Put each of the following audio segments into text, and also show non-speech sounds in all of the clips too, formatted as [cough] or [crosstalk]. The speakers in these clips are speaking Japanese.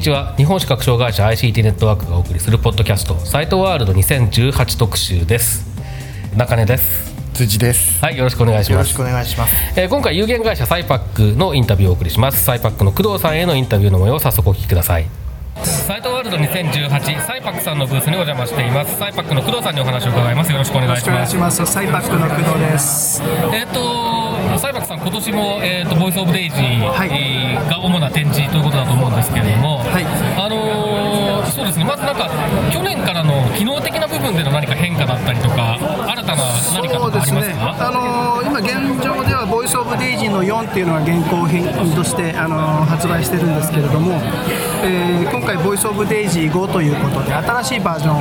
にちは。日本視覚障害者 ICT ネットワークがお送りするポッドキャスト。サイトワールド2018特集です。中根です。辻です。はいよろしくお願いします。よろしくお願いします。えー今回有限会社サイパックのインタビューをお送りします。サイパックの工藤さんへのインタビューの模様を早速お聞きください。サイトワールド2018サイパックさんのブースにお邪魔していますサイパックの工藤さんにお話を伺います。よろしくお願いします。ます。サイパックの工藤です。えっ、とサイパックさん今年も、えー、とボイスオブデイジー、はいえーが主な展示ということだと思うんですけれども、はい。あのーそうですね。まずなんか去年からの機能的な部分での何か変化だったりとか新たな何かとかありますか？あのー今現状ではボイスオブデイジーの4っていうのが現行品として、あのー発売してるんですけれども、えー今回ボイスオブデイジー5ということで新しいバージョンを、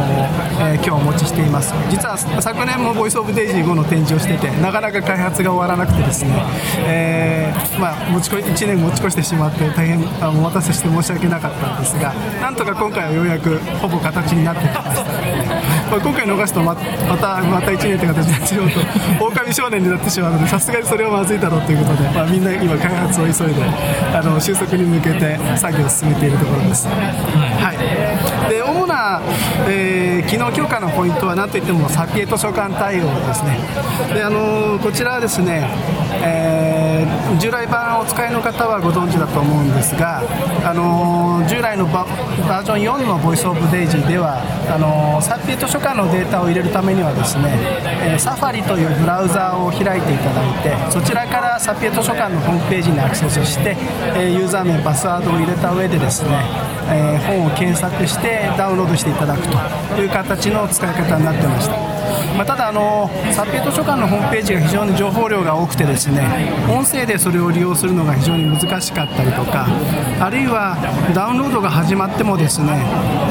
えー今日お持ちしています。実は昨年もボイスオブデイジー5の展示をしててなかなか開発が終わらなくてですね、えまあ、持ち越1年持ち越してしまって大変あお待たせして申し訳なかったんですがなんとか今回はようやくほぼ形になってきました [laughs] まあ今回逃すとままたまた1年って形になってしまうと狼少年になってしまうのでさすがにそれはまずいだろうということで、まあ、みんな今開発を急いであの収束に向けて作業を進めているところです、はい、で主な、えー機能強化のポイントは何といってもサピエ図書館対応ですね。であのこちらはですね、えー従来版をお使いの方はご存知だと思うんですが、あの従来のバージョン4のボイスオブデイジーではあのサピエ図書館のデータを入れるためにはですね、えーサファリというブラウザーを開いていただいてそちらからサピエ図書館のホームページにアクセスして、えユーザー名パスワードを入れた上でですね、え本を検索してダウンロードしていただくという形の使い方になってました。まあ、ただあの、サピエ図書館のホームページが非常に情報量が多くてですね音声でそれを利用するのが非常に難しかったりとかあるいはダウンロードが始まってもですね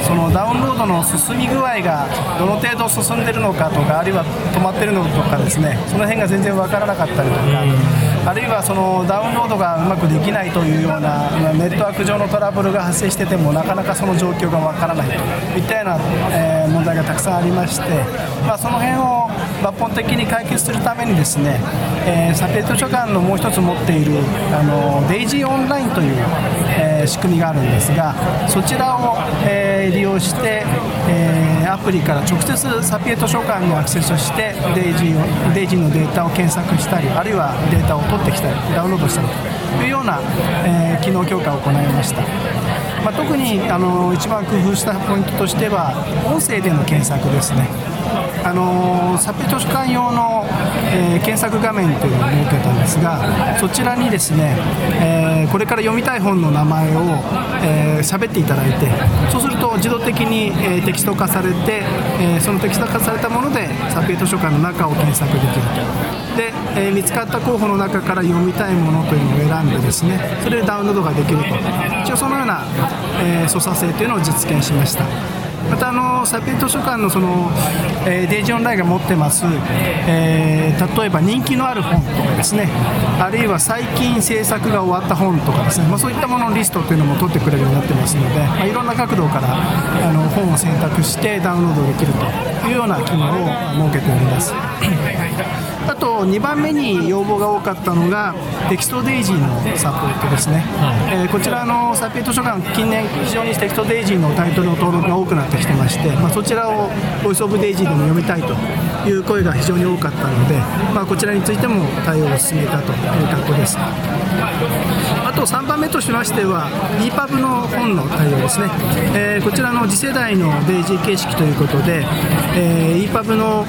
そのダウンロードの進み具合がどの程度進んでるのかとかあるいは止まってるのとかですねその辺が全然わからなかったりとかあるいはそのダウンロードがうまくできないというようなネットワーク上のトラブルが発生しててもなかなかその状況がわからないと。いったような、え問題がたくさんありまして、まあ、その辺を抜本的に解決するためにですね、えーサピエ図書館のもう一つ持っているあのデイジーオンラインという、えー仕組みがあるんですがそちらを、えー利用して、えーアプリから直接サピエ図書館にアクセスしてデイジーをデイジーのデータを検索したりあるいはデータを取ってきたりダウンロードしたりというような、え機能強化を行いました。まあ、特にあの一番工夫したポイントとしては音声での検索ですね。あのサピエ図書館用の、えー検索画面というのを設けたんですがそちらにですね、えーこれから読みたい本の名前をえー喋、っていただいてそうすると自動的に、えーテキスト化されて、えーそのテキスト化されたものでサピエ図書館の中を検索できると。で、えー見つかった候補の中から読みたいものというのを選んでですねそれでダウンロードができると。一応そのような、えー操作性というのを実現しました。またあのサピエ図書館のその、えーデイジーオンラインが持ってます、えー例えば人気のある本とかですね。あるいは最近制作が終わった本とかですね、まあ、そういったもののリストというのも取ってくれるようになってますので、まあ、いろんな角度からあの本を選択してダウンロードできるというような機能を設けております。あと2番目に要望が多かったのがテキストデイジーのサポートですね、えーこちらのサピエ図書館近年非常にテキストデイジーのタイトルの登録が多くなってきてまして、まあ、そちらをボイスオブデイジーでも読みたいという声が非常に多かったので、まあ、こちらについても対応を進めたという格好です。と3番目としましては EPUB の本の対応ですね、えー、こちらの次世代のデイジー形式ということで、えー、EPUB の、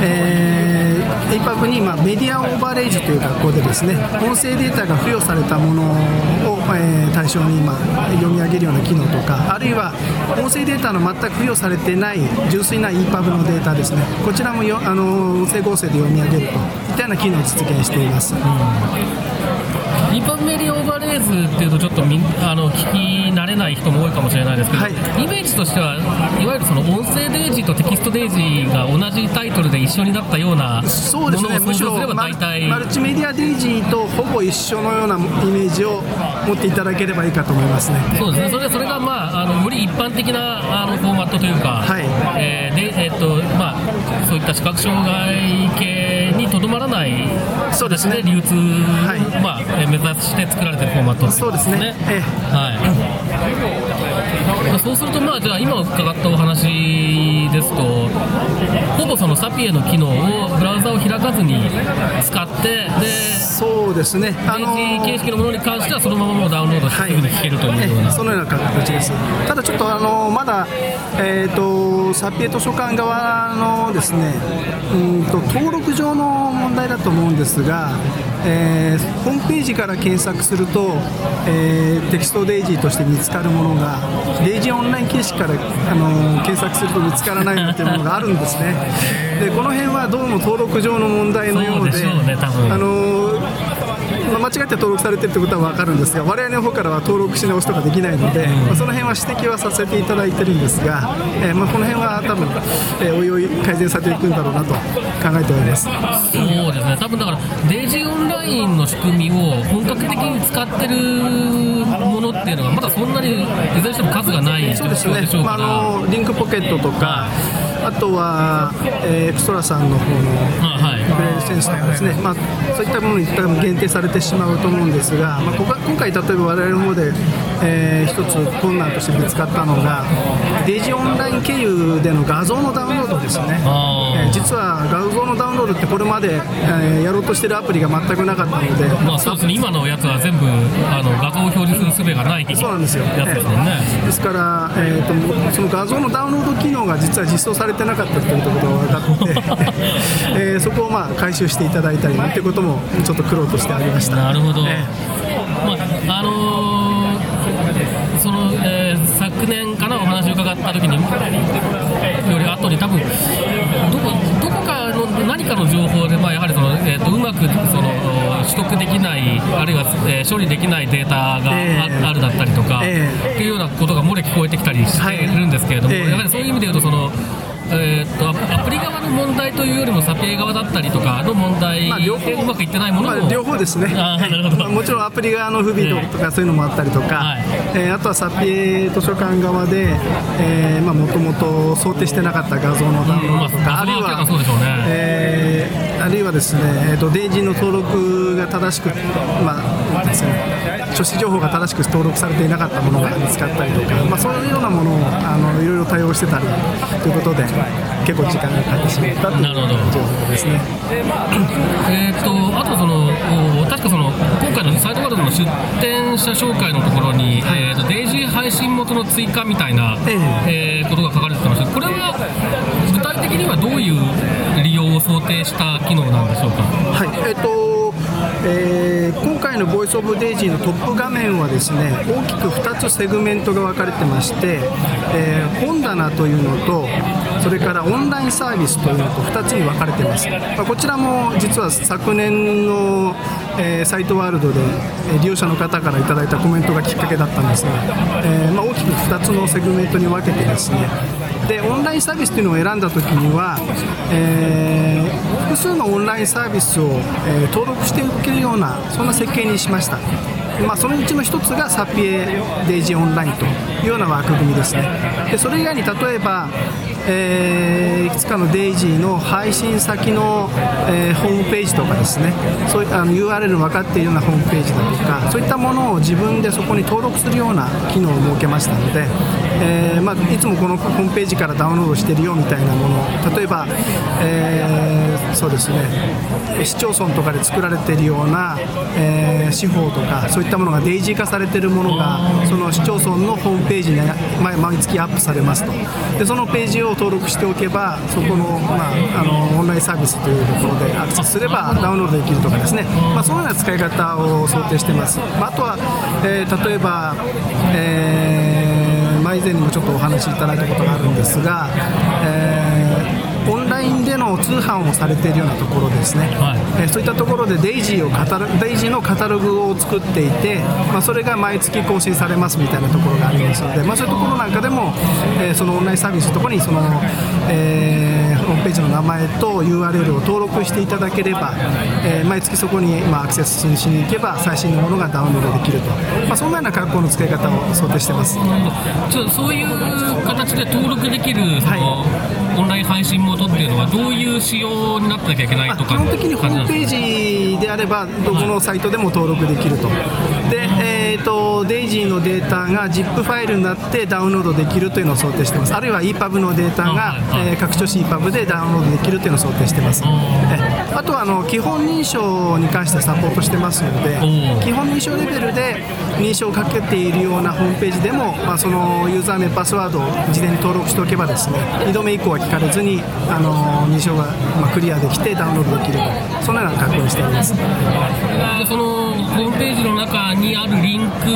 えー、EPUB に、まあ、メディアオーバーレイジという学校でですね音声データが付与されたものを、えー、対象に、まあ、読み上げるような機能とかあるいは音声データの全く付与されてない純粋な EPUB のデータですねこちらもよあの音声合成で読み上げるといったような機能を実現しています。うん2番目にオーバーレイズっていうとちょっとあの聞き慣れない人も多いかもしれないですけど、はい、イメージとしてはいわゆるその音声デイジーとテキストデイジーが同じタイトルで一緒になったようなものを想像すれば大体、ね、マルチメディアデイジーとほぼ一緒のようなイメージを持っていただければいいかと思いますね。そうですね。それそれが、まあ、あのより一般的なあのフォーマットというか、はい。えーでえー、っとまあ、そういった視覚障害系にとどまらないそうですね。流通、はい。目指して作られてるフォーマットっていそうですね。ええ。はい、そうすると、まあ、じゃあ今伺ったお話ですとほぼそのサピエの機能をブラウザを開かずに使ってでそうですね、あペのージ形式のものに関してはそのままもうダウンロードしてすぐに聞けるというような、ええそのような形です。ただちょっとあのまだえっ、とサピエ図書館側のですね、うんと登録上の問題だと思うんですが、えーホームページから検索すると、えーテキストデイジーとして見つかるものがデイジーオンライン形式からあの検索すると見つからないというものがあるんですね。[laughs] でこの辺はどうも登録上の問題のようで、ね多分あのまあ間違って登録されてるってことは分かるんですが我々の方からは登録し直すとかできないので、まあ、その辺は指摘はさせていただいてるんですが、えーまあ、この辺は多分、えーおいおい改善されていくんだろうなと考えております。そうですね、多分だから、デイジーオンラインの仕組みを本格的に使ってるものっていうのが、まだそんなにいずれにしても数がない状そうですね況でしょう、ま。あ、あのリンクポケットとかあとは、えーエクストラさんの方のあはい。ブレイルセンスとかですね、まあ、そういったものに限定されてしまうと思うんですが、まあ、今回、例えば我々の方で、えー一つ困難として見つかったのが、デイジーオンライン経由での画像のダウンロードですね。えー実は画像のダウンロードってこれまで、えーやろうとしてるアプリが全くなかったので、まあそうですね、今のやつは全部あの画像を表示する術がないそうなんですよやつですもんね。ですから、えー、とその画像のダウンロード機能が実は実装されてなかったということが分かって、[laughs] えーそこをまあ回収していただいたりということもちょっと苦労としてありました。なるほど、えまああのー昨年かなお話を伺った時により後に多分どこどこかの何かの情報で、まあ、やはりその、えー、とうまくその取得できないあるいは、えー処理できないデータがあ,、ええ。あるだったりとか、えっていうようなことが漏れ聞こえてきたりしてい。るんですけれども、はいええ。やはりそういう意味で言うとそのえー、とアプリ側の問題というよりもサピエ側だったりとかの問題まあ両方でうまくいってないものも、まあ、両方ですね。あーなるほど。[laughs] まあもちろんアプリ側の不備とかそういうのもあったりとか、はい。えーあとはサピエ図書館側でもともと想定してなかった画像のダウンロードとか、うんまああるいははそうでしょうね。えーあるいはですね、えー、とデイジーの登録が正しく、まあですね、書誌情報が正しく登録されていなかったものが見つかったりとか、まあ、そういうようなものをあのいろいろ対応してたりということで結構時間がかかってしまったという情報ですね。えー、とあとそのお確かその出展者紹介のところに、えー、とデイジー配信元の追加みたいな、ええ。ーことが書かれてましたこれは具体的にはどういう利用を想定した機能なんでしょうか？はい、えっ、と、えー今回のボイスオブデイジーのトップ画面はですね、大きく2つセグメントが分かれてまして、えー本棚というのと、それからオンラインサービスというのと2つに分かれてます。まあこちらも実は昨年の、えーサイトワールドで、え利用者の方からいただいたコメントがきっかけだったんですが、えーまあ、大きく2つのセグメントに分けてですね、でオンラインサービスというのを選んだときには、えー複数のオンラインサービスを、え登録しておけるようなそんな設計にしました、まあ、そのうちの一つがサピエデイジーオンラインというような枠組みですね。でそれ以外に例えば、えーいくつかのデイジーの配信先の、えーホームページとかですね。そういうあの URL の分かっているようなホームページだとかそういったものを自分でそこに登録するような機能を設けましたので、えーまあ、いつもこのホームページからダウンロードしてるよみたいなもの例えば、えーそうですね。市町村とかで作られているような、えー司法とかそういったものがデイジー化されているものがその市町村のホームページに毎月アップされますと。でそのページを登録しておけばそこの,、まあ、あのオンラインサービスというところでアクセスすればダウンロードできるとかですね、まあ、そういうような使い方を想定してます、まあ、あとは、えー例えば、えーまあ、以前にもちょっとお話しいただいたことがあるんですが、えーラインでの通販をされているようなところですね、はい。えーそういったところでデイジーをカタロデイジーのカタログを作っていて、まあ、それが毎月更新されますみたいなところがありますので、まあ、そういうところなんかでも、えーそのオンラインサービスのところにその、えーホームページの名前と URL を登録していただければ、えー毎月そこに、まあ、アクセスしに行けば最新のものがダウンロードできると、まあ、そんなような格好の使い方を想定してます。ちょそういう形で登録できるその、オンライン配信元っていうのはどういう仕様になってなきゃいけないとか基本的にホームページであればどこのサイトでも登録できると。で、えー、とデイジーのデータが ZIP ファイルになってダウンロードできるというのを想定してます。あるいは EPUB のデータが、はいはい。えー拡張子 EPUB でダウンロードできるというのを想定してます。えあとはあの基本認証に関してサポートしてますので基本認証レベルで認証をかけているようなホームページでも、まあ、そのユーザー名パスワードを事前に登録しておけばですね2度目以降は聞かれずにあの認証が、まあ、クリアできてダウンロードできると。そのような格好にしております。でそのホームページの中にあるリンク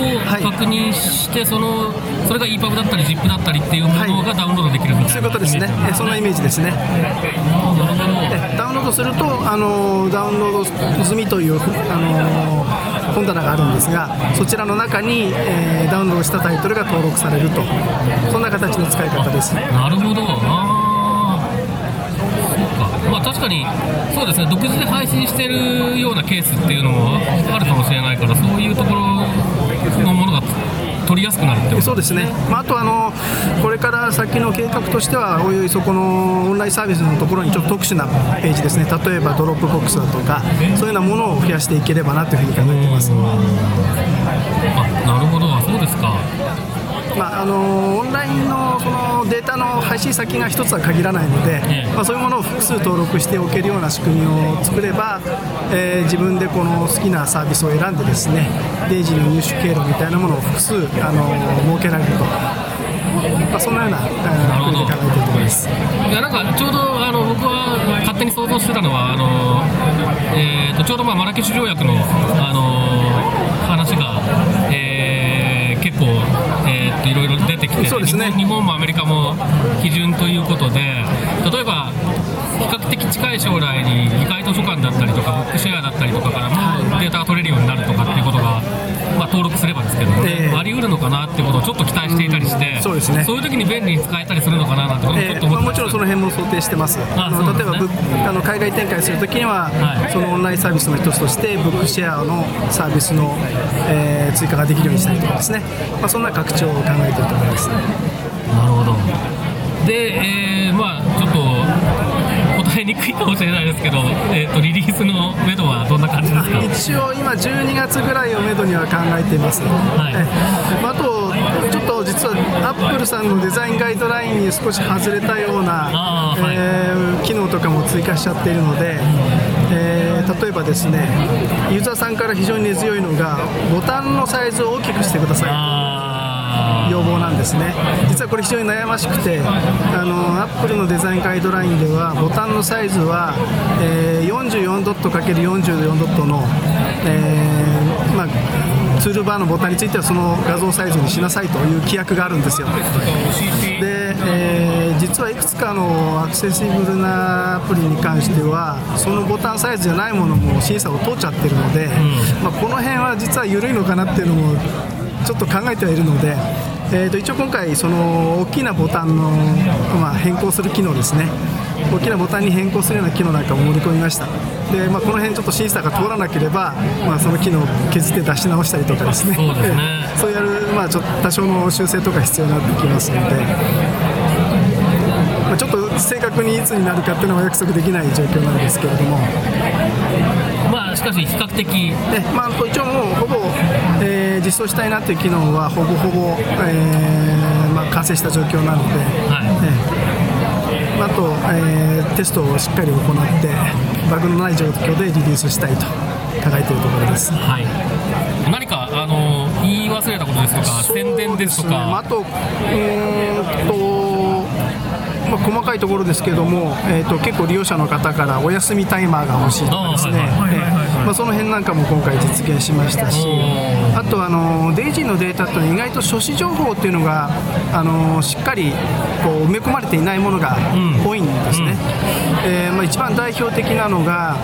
をはい。確認して、そのそれが EPUB だったり ZIP だったりっていうものがダウンロードできるみたそういないうことですね。えそんなイメージですね。えダウンロードするとあのダウンロード済みというあの本棚があるんですがそちらの中に、えーダウンロードしたタイトルが登録されると。そんな形の使い方です。なるほど。あそうか。まあ確かにそうですね。独自で配信してるようなケースっていうのはあるかもしれないからそういうところのものがやすくなるってこと？そうですね、まあ、あとあのこれから先の計画としては、おいおいそこのオンラインサービスのところにちょっと特殊なページですね、例えばドロップボックスだとか、そういうようなものを増やしていければなというふうに考えています。あなるほど。そうですかまあ、あのオンラインのそのデータの配信先が一つは限らないので、ええ。まあ、そういうものを複数登録しておけるような仕組みを作れば、えー自分でこの好きなサービスを選んでですねデイジーの入手経路みたいなものを複数あの設けられると、まあ、そんなようなえーふうに考えていると思います。いやなんかちょうどあの僕は勝手に想像してたのはあの、えー、とちょうどまあマラケシュ条約の、あのきてそうですね。日本日本もアメリカも基準ということで例えば比較的近い将来に議会図書館だったりとかブックシェアだったりとかからもデータが取れる登録すればですけども、ええ。あり得るのかなってことをちょっと期待していたりして、そうですね。そういう時に便利に使えたりするのかななんてこともちょえーまあ、っと思ってもちろんその辺も想定してます、ああのね。例えばあの海外展開するときには、はい。そのオンラインサービスの一つとして、ブックシェアのサービスの、えー追加ができるようにしたりとかですね、まあ、そんな拡張を考えていると思います。なるほど。で、えーえにくいかもしれないですけど、えー、とリリースの目処はどんな感じですか？一応今12月ぐらいをめどには考えています、い。えまあ、あとちょっと実はアップルさんのデザインガイドラインに少し外れたような、はい。えー機能とかも追加しちゃっているので、えー例えばですねユーザーさんから非常に根強いのがボタンのサイズを大きくしてください。あ要望なんですね。実はこれ非常に悩ましくてあのアップルのデザインガイドラインではボタンのサイズは、えー44ドット ×44 ドットの、えーまあ、ツールバーのボタンについてはその画像サイズにしなさいという規約があるんですよ。で、えー実はいくつかのアクセシブルなアプリに関してはそのボタンサイズじゃないものも審査を通っちゃってるので、まあ、この辺は実は緩いのかなっていうのもちょっと考えてはいるので、えー、と一応今回その大きなボタンの、まあ、変更する機能ですね。大きなボタンに変更するような機能なんかも盛り込みました。で、まあ、この辺ちょっと審査が通らなければ、まあ、その機能を削って出し直したりとかですね。そうね。[laughs] そうやる、まあ、ちょっと多少の修正とか必要になってきますので、まあ、ちょっと正確にいつになるかっていうのは約束できない状況なんですけれども、ーまあしかし比較的ねまあ、一応もうほぼ、えー実装したいなっていう機能はほぼほぼ、えーまあ、完成した状況なので、はい。ええ。まあと、えーテストをしっかり行ってバグのない状況でリリースしたいと考えているところです。はい。何かあの言い忘れたことですとか宣伝ですとまあ、とうーんと、まあ、細かいところですけども、えー、と結構利用者の方からお休みタイマーが欲しいとかですね。その辺なんかも今回実現しましたしおあとあのデイジーのデータって意外と初始情報っていうのがあのしっかりこう埋め込まれていないものが多いんですね、えーまあ、一番代表的なのが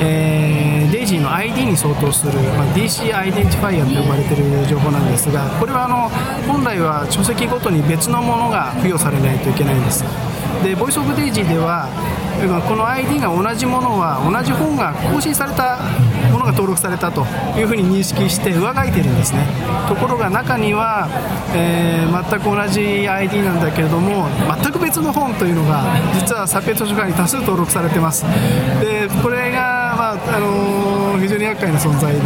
えーデイジーの ID に相当する、まあ、DC アイデンティファイアと呼ばれている情報なんですがこれはあの本来は書籍ごとに別のものが付与されないといけないんです。でボイスオブデイジーではまあこの ID が同じものは同じ本が更新されたものが登録されたというふうに認識して上書いてるんですね。ところが中には、えー全く同じ ID なんだけれども全く別の本というのが実はサピエ図書館に多数登録されてます。でこれが、まああのー非常に厄介な存在で、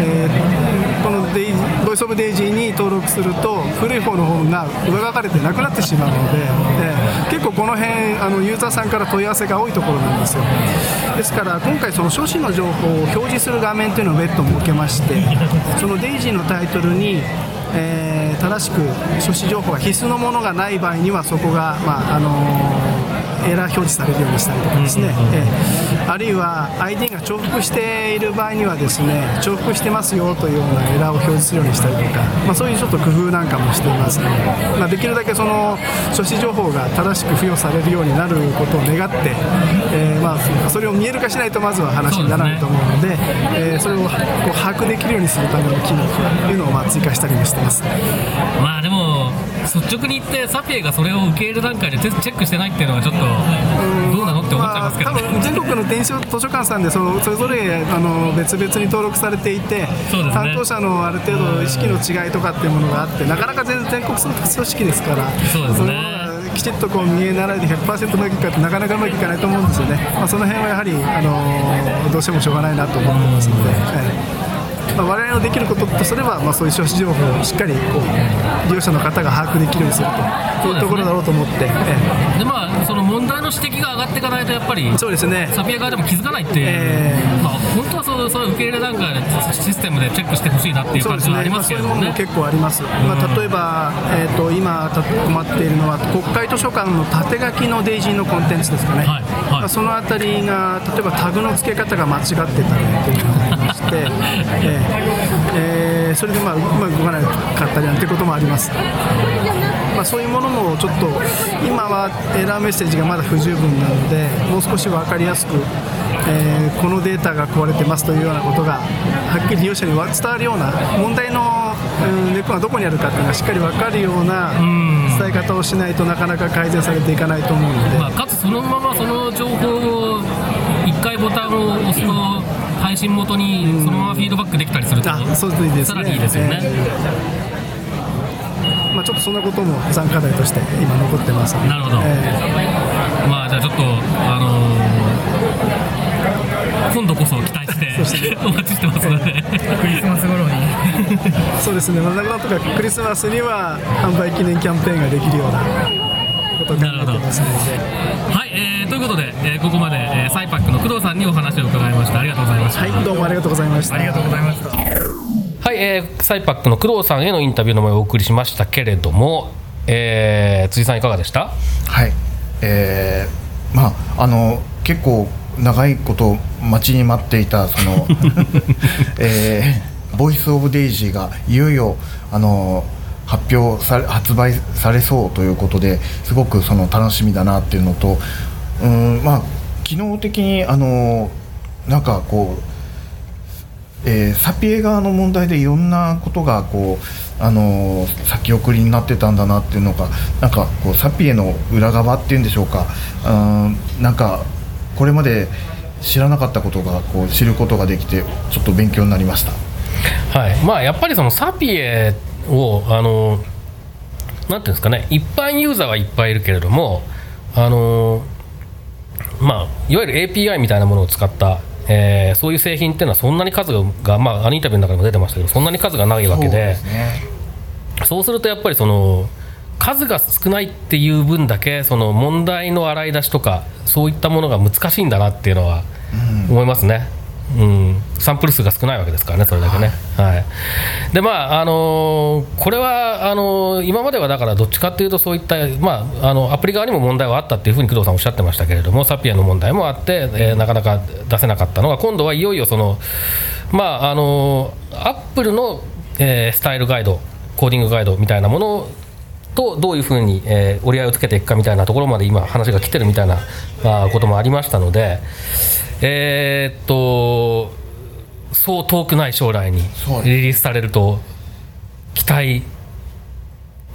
えーこのデイボイスオブデイジーに登録すると古い方の本が上書かれてなくなってしまうので、えー結構この辺あのユーザーさんから問い合わせが多いところなんですよ。ですから今回その書誌の情報を表示する画面というのを別途設けましてそのデイジーのタイトルにえー正しく書誌情報が必須のものがない場合にはそこが、まああのーエラー表示されるようにしたりとかですね、えーあるいは ID が重複している場合にはですね重複してますよというようなエラーを表示するようにしたりとか、まあ、そういうちょっと工夫なんかもしていますので、まあ、できるだけその書誌情報が正しく付与されるようになることを願って、えーまあ、それを見える化しないとまずは話にならないと思うのでえーそれをこう把握できるようにするための機能というのをまあ追加したりもしてます。まあでも率直に言ってサピエがそれを受け入れる段階でチェックしてないっていうのはちょっとどうなのって思っちゃいますけどまあ、多ね分全国の電子図書館さんでそのそれぞれあの別々に登録されていて、ね。担当者のある程度意識の違いとかっていうものがあってなかなか全全国組織ですからそうですね。きちっとこう見え習いで100%うまくいくかってなかなかうまくいかないと思うんですよね、まあ、その辺はやはり、あのどうしてもしょうがないなと思ってますので。はいまあ、我々のできることとすれば、まあ、そういう消費情報をしっかりこう利用者の方が把握できるようにすると。そういうところだろうと思って、えでまあその問題の指摘が上がっていかないとやっぱりえそうですね。サピエ側でも気づかないっていう、えまあ、本当はそうそれ受け入れ段階でシステムでチェックしてほしいなっていうそうですね、感じはありまあ、ますけれどういうものも結構あります、まあ、例えば、えー、と今た困っているのは国会図書館の縦書きのデイジーのコンテンツですかね、はいはい。まあ、そのあたりが例えばタグの付け方が間違ってたりというのがありまして、えーえーそれでまあうまく動かなかったりなんてこともあります。まあ、そういうものもちょっと今はエラーメッセージがまだ不十分なのでもう少し分かりやすく、えーこのデータが壊れてますというようなことがはっきり利用者に伝わるような問題の、うん根っこがどこにあるかっていうのがしっかり分かるような伝え方をしないとなかなか改善されていかないと思うので。まあ、かつそのままその情報を1回ボタンを押すと配信元にそのままフィードバックできたりすると、あそうですね。さらにいいですよね、まあ、ちょっとそんなことも残課題として今残ってます。なるほど。えまあじゃあちょっとあのー今度こそ期待してお待ちしてますので。クリスマス頃に。ー [laughs] そうですね、まあ、なんとかクリスマスには販売記念キャンペーンができるようなことを考えてますので。はい、えーということで、えーここまで、工藤さんにお話を伺いました。ありがとうございました。はいどうもありがとうございました。ありがとうございました。はい、えーサイパックの工藤さんへのインタビューの模様をお送りしましたけれども、えー辻さんいかがでした？はい、えーまああの結構長いこと待ちに待っていたその、[laughs] えーボイスオブデイジーがいよいよあの発表され発売されそうということですごくその楽しみだなっていうのとうんまあ機能的にあのなんかこうえーサピエ側の問題でいろんなことがこう、あの先送りになってたんだなっていうのがなんかこうサピエの裏側っていうんでしょうか。うんなんかこれまで知らなかったことがこう知ることができてちょっと勉強になりました。はい。まあ、やっぱりそのサピエをあのなんていうんですかね。一般ユーザーはいっぱいいるけれどもあの、まあ、いわゆる API みたいなものを使った、えーそういう製品っていうのはそんなに数が、まあ、あのインタビューの中でも出てましたけどそんなに数がないわけでそうするとやっぱりその数が少ないっていう分だけその問題の洗い出しとかそういったものが難しいんだなっていうのは思いますね。うん、サンプル数が少ないわけですからね、それだけね。はい。でまああのーこれはあのー今まではだからどっちかっていうとそういった、まあ、あのアプリ側にも問題はあったっていうふうに工藤さんおっしゃってましたけれどもサピエンの問題もあって、えーなかなか出せなかったのが今度はいよいよそのまああのアップルの、えースタイルガイドコーディングガイドみたいなものとどういうふうに、えー折り合いをつけていくかみたいなところまで今話が来てるみたいなあーこともありましたのでえーっとそう遠くない将来にリリースされると期待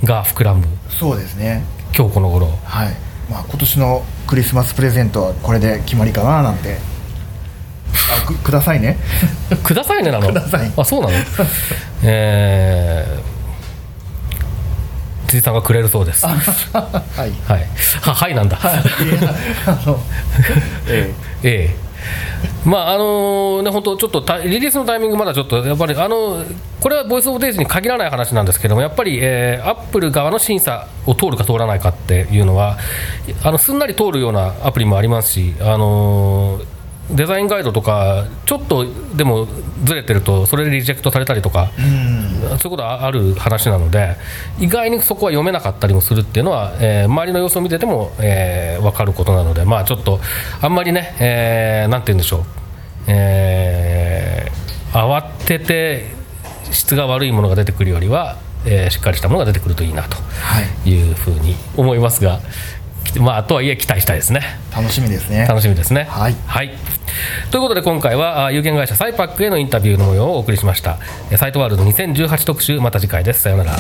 が膨らむそうですね。今日この頃。はい。まあ今年のクリスマスプレゼントはこれで決まりかななんて。あくくださいね。[laughs] くださいねなの？[laughs] あそうなの？[laughs] えー、辻さんがくれるそうです。はい。はい。ははいなんだ。い。やあの [laughs] ええ。えまああのね、本当、ちょっとリリースのタイミング、まだちょっと、やっぱり、あのこれはボイス・オブ・デイズに限らない話なんですけども、やっぱり、えーアップル側の審査を通るか通らないかっていうのは、あのすんなり通るようなアプリもありますし、あのデザインガイドとか、ちょっとでもずれてると、それでリジェクトされたりとか、そういうことはある話なので、意外にそこは読めなかったりもするっていうのは、えー周りの様子を見てても、えー分かることなので、まあ、ちょっと、あんまりね、えーなんて言うんでしょう、えー慌てて質が悪いものが出てくるよりは、えーしっかりしたものが出てくるといいなというふうに思いますが、まあ、とはいえ、期待したいですね。楽しみですね。楽しみですね。はい。ということで今回はあ有限会社サイパックへのインタビューの模様をお送りしました。えサイトワールド2018特集また次回です。さようなら